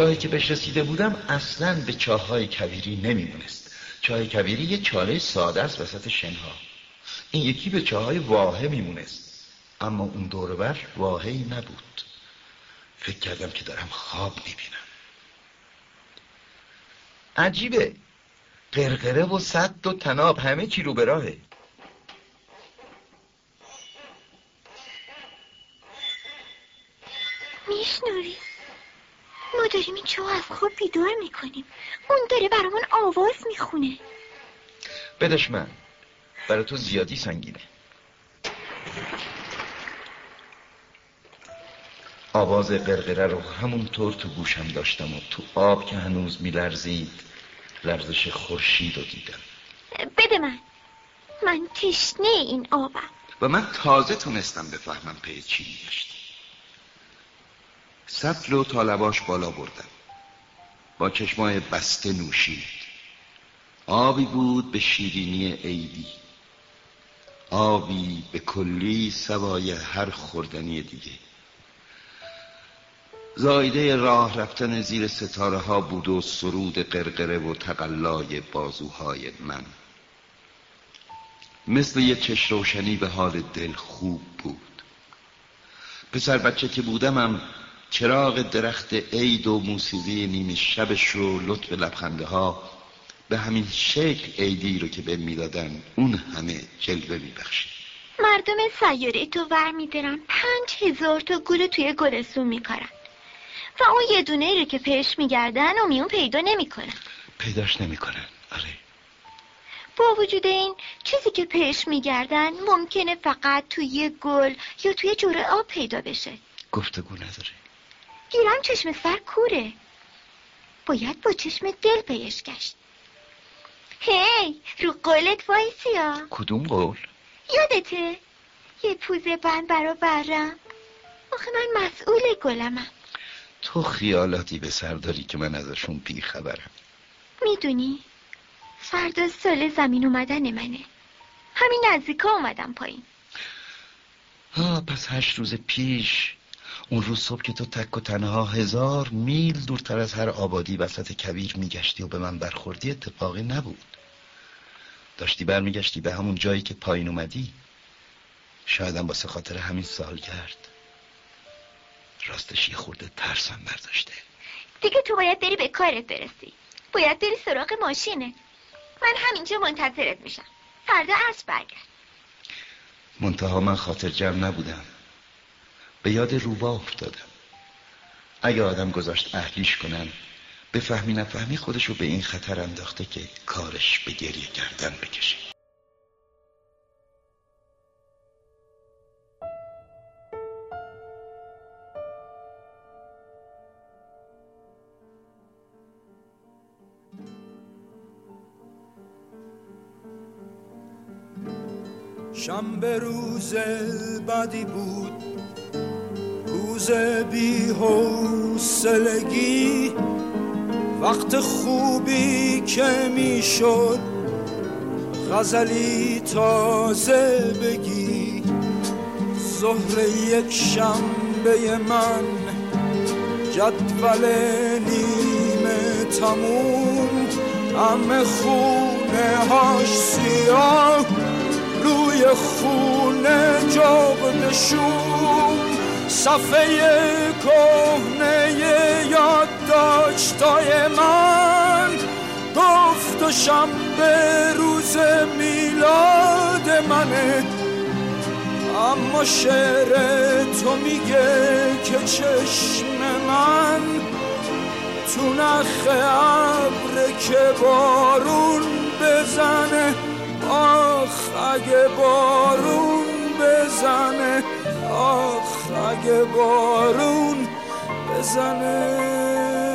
چاهی که بهش رسیده بودم اصلا به چاه های کبیری نمیمونست چاه کبیری یه چاله ساده است وسط شنها. این یکی به چاه های واهه میمونست. اما اون دوربر واهی نبود. فکر کردم که دارم خواب می‌بینم. عجیبه. قرقره و صد و تناب همه چی رو به راهه. میشنوی؟ ما داریم این چه از خواب بیدار می‌کنیم. اون داره برامون آواز می‌خونه. بدش من. برای تو زیادی سنگینه. آواز قرقره رو همونطور تو گوشم داشتم و تو آب که هنوز میلرزید لرزش خورشید رو دیدم. بده من. من تشنه این آبم. و من تازه تونستم بفهمم پی چی میگشت. سطل و طالباش بالا بردم با چشمای بسته نوشید. آبی بود به شیرینی عیدی. آبی به کلی سوای هر خوردنی دیگه. زایده راه رفتن زیر ستاره ها بود و سرود قرقره و تقلای بازوهای من. مثل یه چش روشنی به حال دل خوب بود. پسر بچه که بودمم چراغ درخت عید و موسیقی نیمه شبش رو لطف لبخنده ها به همین شکل عیدی رو که به می‌دادن اون همه جلوه میبخشید. مردم سیاره تو ور میدارن. پنج هزار تا گل توی گلستون میکارن. و اون یه دونه ای رو که پیش میگردن و میون پیدا نمی‌کنن. پیداش نمی‌کنن. آره. با وجود این چیزی که پیش میگردن ممکنه فقط توی گل یا توی جوره آب پیدا بشه. گفتگو نداره. گیرم چشم سر کوره. باید با چشم دل پیش گشت. هی رو قولت وایسیا کدوم قول؟ یادته؟ یه پوزه بند برا برم. آخه من مسئول گلمم. تو خیالاتی به سر داری که من ازشون بی خبرم می‌دونی؟ فردا سال زمین اومدن منه. همین نزدیکا اومدم پایین. ها پس هشت روز پیش اون روز صبح که تو تک و تنها هزار میل دورتر از هر آبادی وسط کبیر میگشتی و به من برخوردی اتفاقی نبود. داشتی برمیگشتی به همون جایی که پایین اومدی. شایدم واسه خاطر همین سال کرد. راستش یه خورده ترسم برداشته. دیگه تو باید بری به کارت برسی. باید بری سراغ ماشینه. من همینجا منتظرت میشم. فردا عصر برگرد. منتها من خاطر جمع نبودم. به یاد روبا افتادم. اگه آدم گذاشت اهلیش کنن بفهمی نفهمی خودشو به این خطر انداخته که کارش به گریه کردن بکشه. شنبه روز بدی بود. روز بی حوصلگی وقت خوبی که می‌شد غزلی تازه بگی. ظهر یک شنبه من جدول نیمه تموم. همه خونه هاش سیاه روی خونه جغدشون صفحه کهنه یادداشتای من. گفت و شنبه روز میلاد منه. اما شعر تو میگه که چشم من تو نخ ابر که بارون بزنه. آخ اگه بارون بزنه. آخ اگه بارون بزنه.